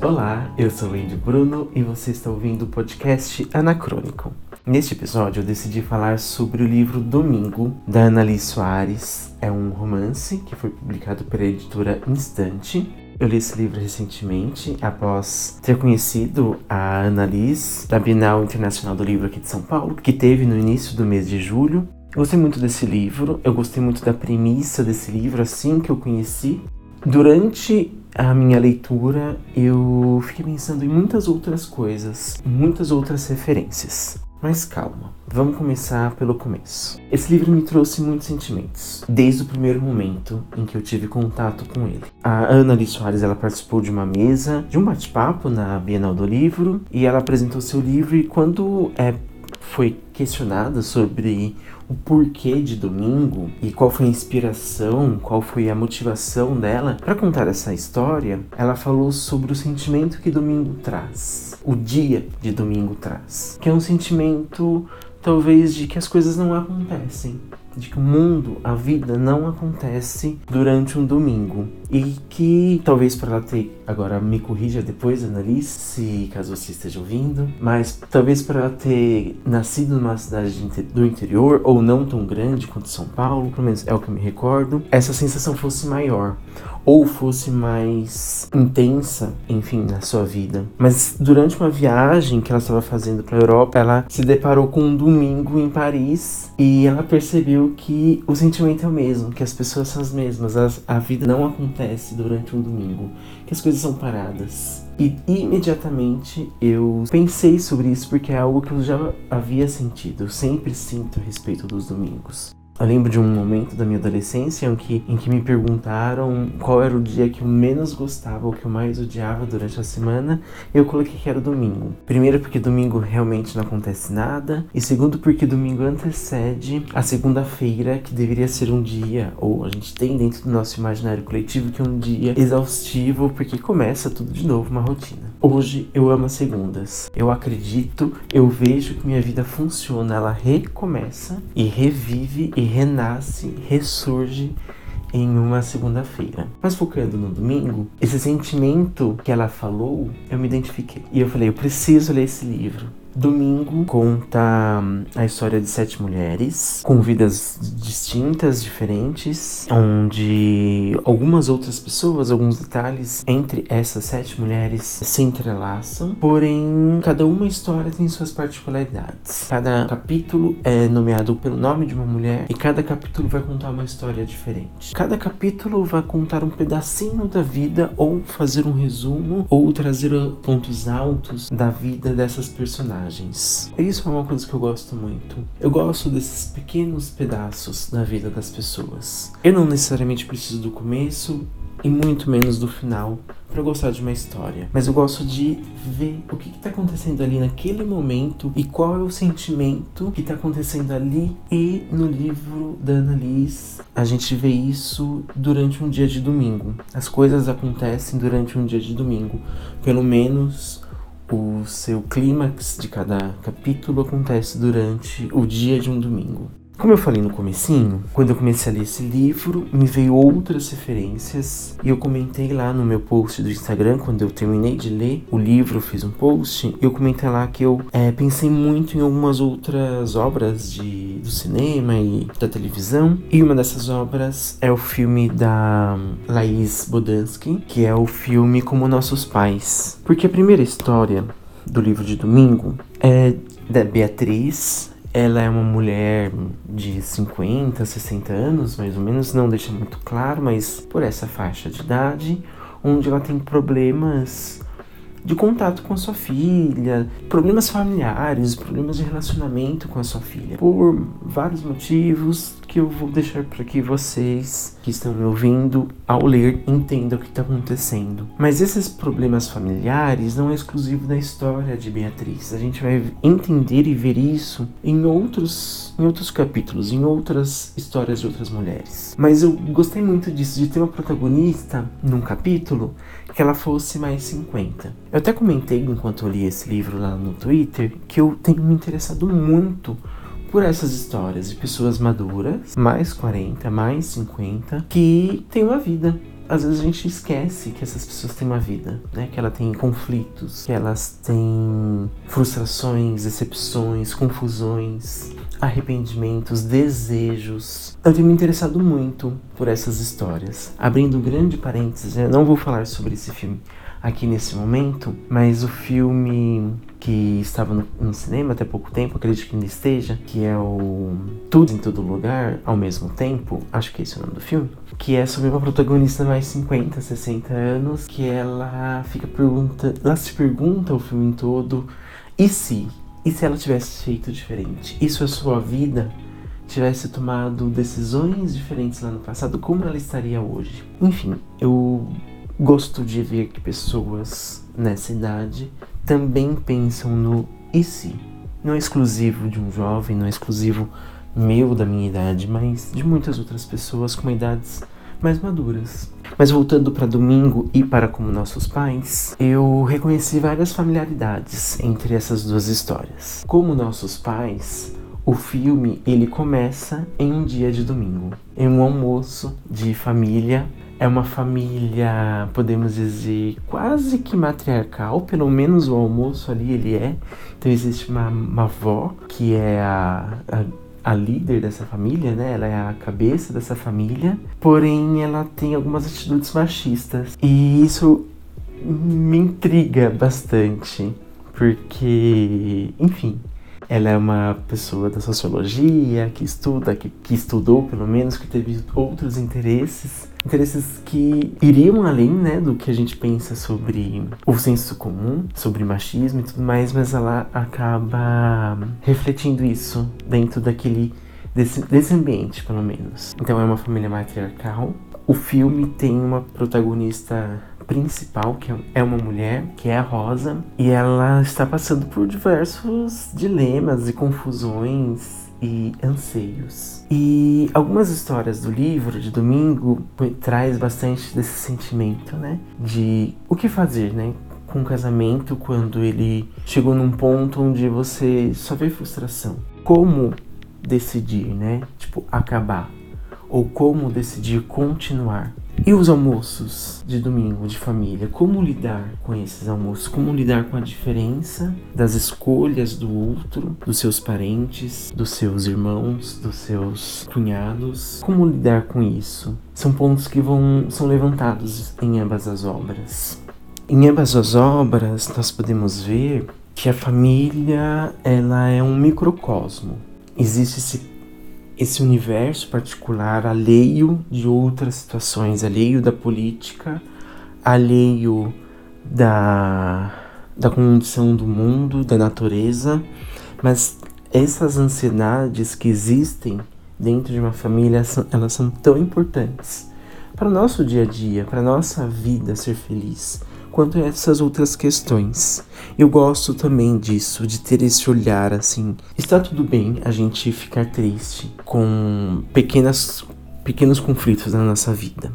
Olá, eu sou o Andy Bruno e você está ouvindo o podcast Anacrônico. Neste episódio eu decidi falar sobre o livro Domingo, da Annalise Soares. É um romance que foi publicado pela editora Instante. Eu li esse livro recentemente, após ter conhecido a Annalise, da Bienal Internacional do Livro aqui de São Paulo, que teve no início do mês de julho. Eu gostei muito desse livro, eu gostei muito da premissa desse livro assim que eu conheci. Durante a minha leitura, eu fiquei pensando em muitas outras coisas, muitas outras referências. Mas calma, vamos começar pelo começo. Esse livro me trouxe muitos sentimentos, desde o primeiro momento em que eu tive contato com ele. A Ana Lee Soares ela participou de uma mesa, de um bate-papo na Bienal do Livro, e ela apresentou seu livro e quando é, foi questionada sobre o porquê de domingo e qual foi a inspiração, qual foi a motivação dela para contar essa história, ela falou sobre o sentimento que domingo traz, o dia de domingo traz, que é um sentimento talvez de que as coisas não acontecem, de que o mundo, a vida não acontece durante um domingo e que talvez para ela ter, agora me corrija depois, Annalise, se caso você esteja ouvindo, mas talvez para ela ter nascido numa cidade do interior ou não tão grande quanto São Paulo, pelo menos é o que eu me recordo, essa sensação fosse maior ou fosse mais intensa, enfim, na sua vida. Mas durante uma viagem que ela estava fazendo para a Europa, ela se deparou com um domingo em Paris e ela percebeu que o sentimento é o mesmo, que as pessoas são as mesmas, as, a vida não acontece durante um domingo, que as coisas são paradas. E imediatamente eu pensei sobre isso porque é algo que eu já havia sentido, eu sempre sinto a respeito dos domingos. Eu lembro de um momento da minha adolescência em que, em que me perguntaram qual era o dia que eu menos gostava ou que eu mais odiava durante a semana. Eu coloquei que era domingo. Primeiro, porque domingo realmente não acontece nada. E segundo, porque domingo antecede a segunda-feira, que deveria ser um dia, ou a gente tem dentro do nosso imaginário coletivo, que é um dia exaustivo, porque começa tudo de novo, uma rotina. Hoje eu amo as segundas. Eu acredito, eu vejo que minha vida funciona, ela recomeça e revive e renasce, ressurge em uma segunda-feira. Mas focando no domingo, esse sentimento que ela falou, eu me identifiquei. E eu falei, eu preciso ler esse livro. Domingo conta hum, a história de sete mulheres com vidas distintas, diferentes, onde algumas outras pessoas, alguns detalhes entre essas sete mulheres se entrelaçam, porém cada uma história tem suas particularidades. Cada capítulo é nomeado pelo nome de uma mulher e cada capítulo vai contar uma história diferente. Cada capítulo vai contar um pedacinho da vida ou fazer um resumo ou trazer pontos altos da vida dessas personagens personagens. Isso é uma coisa que eu gosto muito. Eu gosto desses pequenos pedaços da vida das pessoas. Eu não necessariamente preciso do começo e muito menos do final para gostar de uma história. Mas eu gosto de ver o que está acontecendo ali naquele momento e qual é o sentimento que está acontecendo ali. E no livro da Annalise, a gente vê isso durante um dia de domingo. As coisas acontecem durante um dia de domingo. Pelo menos o seu clímax de cada capítulo acontece durante o dia de um domingo. Como eu falei no comecinho, quando eu comecei a ler esse livro, me veio outras referências e eu comentei lá no meu post do Instagram, quando eu terminei de ler o livro, fiz um post, eu comentei lá que eu é, pensei muito em algumas outras obras de, do cinema e da televisão, e uma dessas obras é o filme da Laís Bodansky, que é o filme Como Nossos Pais. Porque a primeira história do livro de domingo é da Beatriz, ela é uma mulher de 50, 60 anos, mais ou menos, não deixa muito claro, mas por essa faixa de idade, onde ela tem problemas de contato com a sua filha, problemas familiares, problemas de relacionamento com a sua filha, por vários motivos que eu vou deixar para que vocês que estão me ouvindo ao ler entendam o que está acontecendo. Mas esses problemas familiares não é exclusivo da história de Beatriz. A gente vai entender e ver isso em outros, em outros capítulos, em outras histórias de outras mulheres. Mas eu gostei muito disso, de ter uma protagonista num capítulo que ela fosse mais 50. Eu até comentei enquanto eu li esse livro lá no Twitter que eu tenho me interessado muito por essas histórias de pessoas maduras, mais 40, mais 50, que têm uma vida, às vezes a gente esquece que essas pessoas têm uma vida, né? Que ela tem conflitos, que elas têm frustrações, decepções, confusões, arrependimentos, desejos. Eu tenho me interessado muito por essas histórias. Abrindo um grande parênteses, eu não vou falar sobre esse filme aqui nesse momento, mas o filme que estava no, no, cinema até pouco tempo, acredito que ainda esteja, que é o Tudo em Todo Lugar ao mesmo tempo, acho que esse é o nome do filme, que é sobre uma protagonista mais 50, 60 anos, que ela fica pergunta, ela se pergunta o filme todo, e se? E se ela tivesse feito diferente? Isso é sua vida? Tivesse tomado decisões diferentes lá no passado, como ela estaria hoje? Enfim, eu gosto de ver que pessoas nessa idade também pensam no e se. Não é exclusivo de um jovem, não é exclusivo meu da minha idade, mas de muitas outras pessoas com idades mais maduras. Mas voltando para domingo e para como nossos pais, eu reconheci várias familiaridades entre essas duas histórias. Como nossos pais, o filme ele começa em um dia de domingo, em um almoço de família é uma família, podemos dizer, quase que matriarcal, pelo menos o almoço ali ele é. Então existe uma, uma avó que é a, a, a, líder dessa família, né? Ela é a cabeça dessa família, porém ela tem algumas atitudes machistas. E isso me intriga bastante, porque, enfim, ela é uma pessoa da sociologia que estuda, que, que estudou pelo menos, que teve outros interesses, interesses que iriam além, né, do que a gente pensa sobre o senso comum, sobre machismo e tudo mais, mas ela acaba refletindo isso dentro daquele desse, desse ambiente, pelo menos. Então é uma família matriarcal. O filme tem uma protagonista principal, que é uma mulher, que é a Rosa, e ela está passando por diversos dilemas e confusões e anseios. E algumas histórias do livro de domingo traz bastante desse sentimento, né? De o que fazer, né? Com o casamento quando ele chegou num ponto onde você só vê frustração. Como decidir, né? Tipo, acabar. Ou como decidir continuar. E os almoços de domingo de família? Como lidar com esses almoços? Como lidar com a diferença das escolhas do outro, dos seus parentes, dos seus irmãos, dos seus cunhados? Como lidar com isso? São pontos que vão são levantados em ambas as obras. Em ambas as obras, nós podemos ver que a família ela é um microcosmo. Existe esse esse universo particular alheio de outras situações, alheio da política, alheio da, da condição do mundo, da natureza, mas essas ansiedades que existem dentro de uma família, elas são tão importantes para o nosso dia a dia, para a nossa vida ser feliz, quanto a essas outras questões. Eu gosto também disso, de ter esse olhar assim. Está tudo bem a gente ficar triste com pequenas, pequenos conflitos na nossa vida.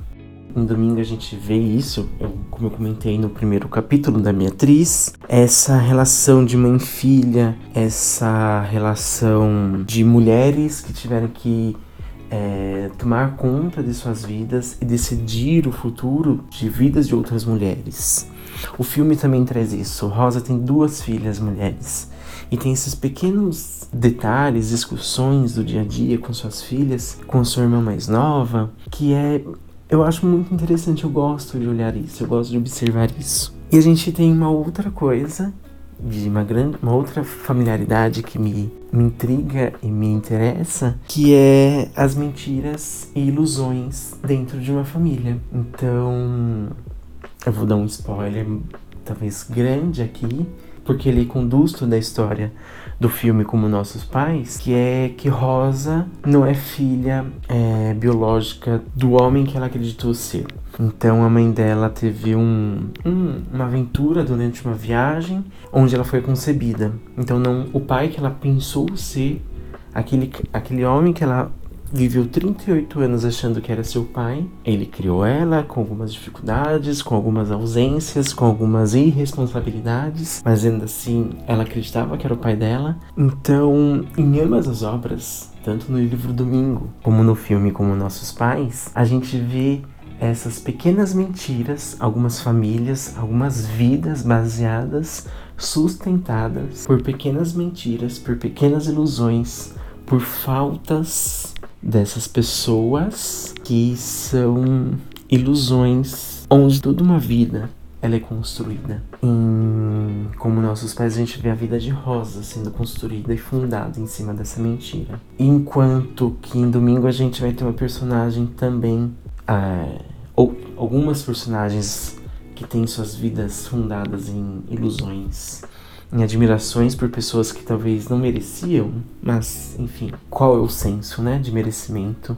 No domingo a gente vê isso, eu, como eu comentei no primeiro capítulo da minha atriz, essa relação de mãe filha, essa relação de mulheres que tiveram que é, tomar conta de suas vidas e decidir o futuro de vidas de outras mulheres. O filme também traz isso. Rosa tem duas filhas mulheres e tem esses pequenos detalhes, discussões do dia a dia com suas filhas, com sua irmã mais nova, que é eu acho muito interessante, eu gosto de olhar isso, eu gosto de observar isso. E a gente tem uma outra coisa de uma grande, uma outra familiaridade que me, me intriga e me interessa, que é as mentiras e ilusões dentro de uma família. Então, eu vou dar um spoiler talvez grande aqui, porque ele conduz toda a história do filme como nossos pais, que é que Rosa não é filha é, biológica do homem que ela acreditou ser. Então a mãe dela teve um, um, uma aventura durante uma viagem onde ela foi concebida. Então não o pai que ela pensou ser aquele, aquele homem que ela viveu 38 anos achando que era seu pai. Ele criou ela com algumas dificuldades, com algumas ausências, com algumas irresponsabilidades, mas ainda assim ela acreditava que era o pai dela. Então, em ambas as obras, tanto no livro Domingo como no filme Como Nossos Pais, a gente vê essas pequenas mentiras, algumas famílias, algumas vidas baseadas, sustentadas por pequenas mentiras, por pequenas ilusões, por faltas dessas pessoas que são ilusões onde toda uma vida ela é construída. Em como nossos pais a gente vê a vida de rosa sendo construída e fundada em cima dessa mentira. Enquanto que em domingo a gente vai ter uma personagem também, é, ou algumas personagens que têm suas vidas fundadas em ilusões, em admirações por pessoas que talvez não mereciam, mas enfim, qual é o senso, né, de merecimento?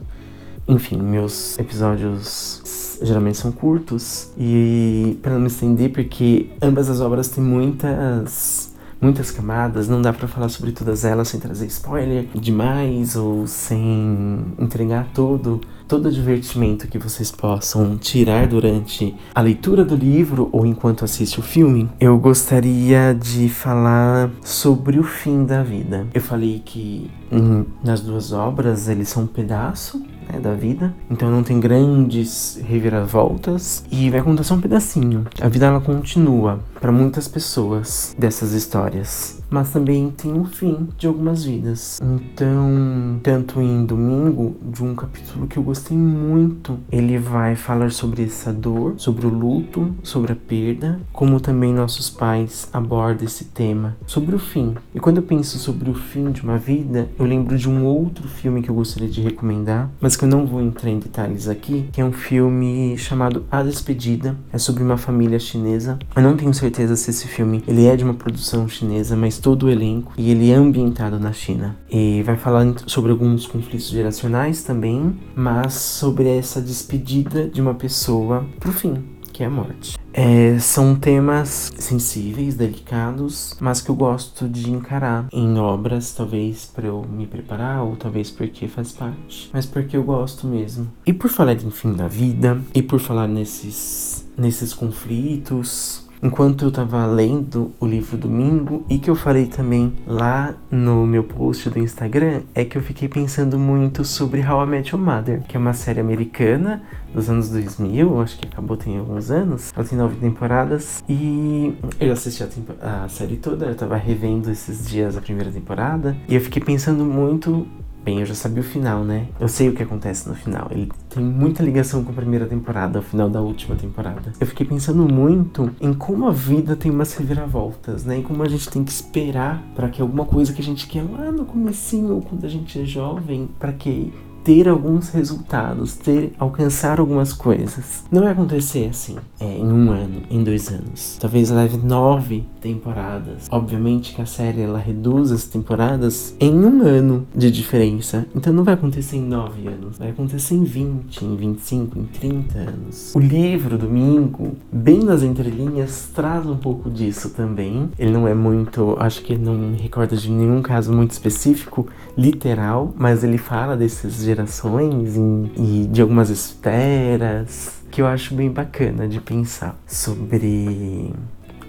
Enfim, meus episódios geralmente são curtos e para não me estender porque ambas as obras têm muitas muitas camadas, não dá para falar sobre todas elas sem trazer spoiler demais ou sem entregar todo todo o divertimento que vocês possam tirar durante a leitura do livro ou enquanto assiste o filme. Eu gostaria de falar sobre o fim da vida. Eu falei que hum, nas duas obras eles são um pedaço né, da vida. Então não tem grandes reviravoltas e vai contar só um pedacinho. A vida ela continua para muitas pessoas dessas histórias, mas também tem um fim de algumas vidas. Então, tanto em domingo, de um capítulo que eu gostei muito, ele vai falar sobre essa dor, sobre o luto, sobre a perda, como também nossos pais abordam esse tema sobre o fim. E quando eu penso sobre o fim de uma vida, eu lembro de um outro filme que eu gostaria de recomendar, mas que eu não vou entrar em detalhes aqui, que é um filme chamado A Despedida. É sobre uma família chinesa. Eu não tenho certeza se esse filme ele é de uma produção chinesa, mas todo o elenco e ele é ambientado na China. E vai falar sobre alguns conflitos geracionais também, mas sobre essa despedida de uma pessoa pro fim, que é a morte. É, são temas sensíveis, delicados, mas que eu gosto de encarar em obras, talvez para eu me preparar, ou talvez porque faz parte, mas porque eu gosto mesmo. E por falar de fim da vida, e por falar nesses, nesses conflitos, enquanto eu tava lendo o livro Domingo e que eu falei também lá no meu post do Instagram, é que eu fiquei pensando muito sobre How I Met Your Mother, que é uma série americana dos anos 2000, acho que acabou tem alguns anos. Ela tem nove temporadas e eu assisti a, a série toda, eu tava revendo esses dias a primeira temporada e eu fiquei pensando muito Bem, eu já sabia o final, né? Eu sei o que acontece no final. Ele tem muita ligação com a primeira temporada, o final da última temporada. Eu fiquei pensando muito em como a vida tem umas reviravoltas, né? E como a gente tem que esperar para que alguma coisa que a gente quer lá no comecinho, ou quando a gente é jovem, para que ter alguns resultados, ter alcançar algumas coisas. Não vai acontecer assim, é, em um ano, em dois anos. Talvez leve nove temporadas. Obviamente que a série ela reduz as temporadas em um ano de diferença. Então não vai acontecer em nove anos, vai acontecer em 20, em 25, em 30 anos. O livro Domingo, bem nas entrelinhas, traz um pouco disso também. Ele não é muito, acho que não me recorda de nenhum caso muito específico, literal, mas ele fala desses gerações e, de algumas esferas que eu acho bem bacana de pensar sobre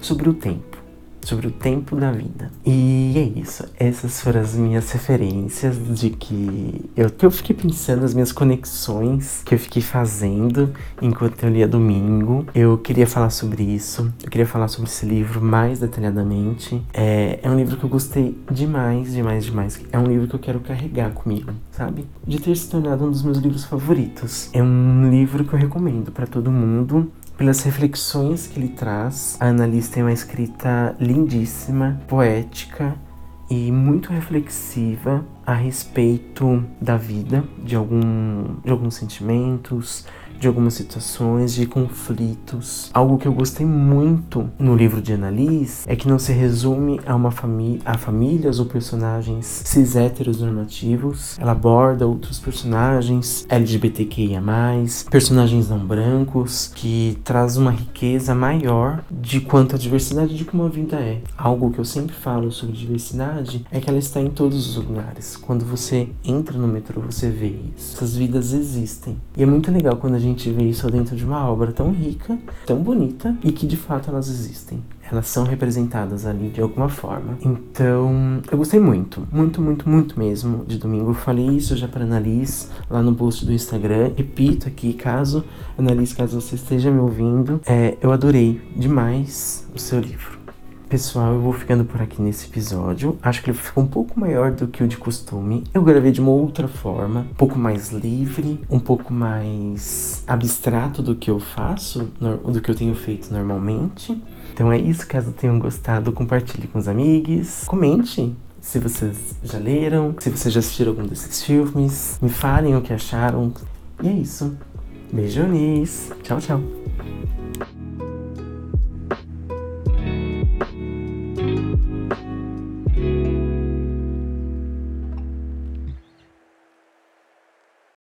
sobre o tempo sobre o tempo da vida. E é isso. Essas foram as minhas referências de que eu, que eu fiquei pensando, as minhas conexões que eu fiquei fazendo enquanto eu lia domingo. Eu queria falar sobre isso. Eu queria falar sobre esse livro mais detalhadamente. É, é um livro que eu gostei demais, demais, demais. É um livro que eu quero carregar comigo, sabe? De ter se tornado um dos meus livros favoritos. É um livro que eu recomendo para todo mundo pelas reflexões que ele traz. A Annalise tem uma escrita lindíssima, poética e muito reflexiva a respeito da vida, de, algum, de alguns sentimentos, de algumas situações, de conflitos. Algo que eu gostei muito no livro de Annalise é que não se resume a uma família, a famílias ou personagens cis héteros normativos. Ela aborda outros personagens LGBTQIA+, personagens não brancos, que traz uma riqueza maior de quanto a diversidade de como a vida é. Algo que eu sempre falo sobre diversidade é que ela está em todos os lugares. Quando você entra no metrô, você vê isso. Essas vidas existem. E é muito legal quando a gente gente vê isso dentro de uma obra tão rica, tão bonita e que de fato elas existem. Elas são representadas ali de alguma forma. Então, eu gostei muito, muito, muito, muito mesmo de domingo. Eu falei isso já para Annalise lá no post do Instagram. Repito aqui, caso, Annalise, caso você esteja me ouvindo, é, eu adorei demais o seu livro. Pessoal, eu vou ficando por aqui nesse episódio. Acho que ele ficou um pouco maior do que o de costume. Eu gravei de uma outra forma, um pouco mais livre, um pouco mais abstrato do que eu faço, do que eu tenho feito normalmente. Então é isso, caso tenham gostado, compartilhe com os amigos, comente se vocês já leram, se vocês já assistiram algum desses filmes, me falem o que acharam. E é isso. Beijones. Tchau, tchau.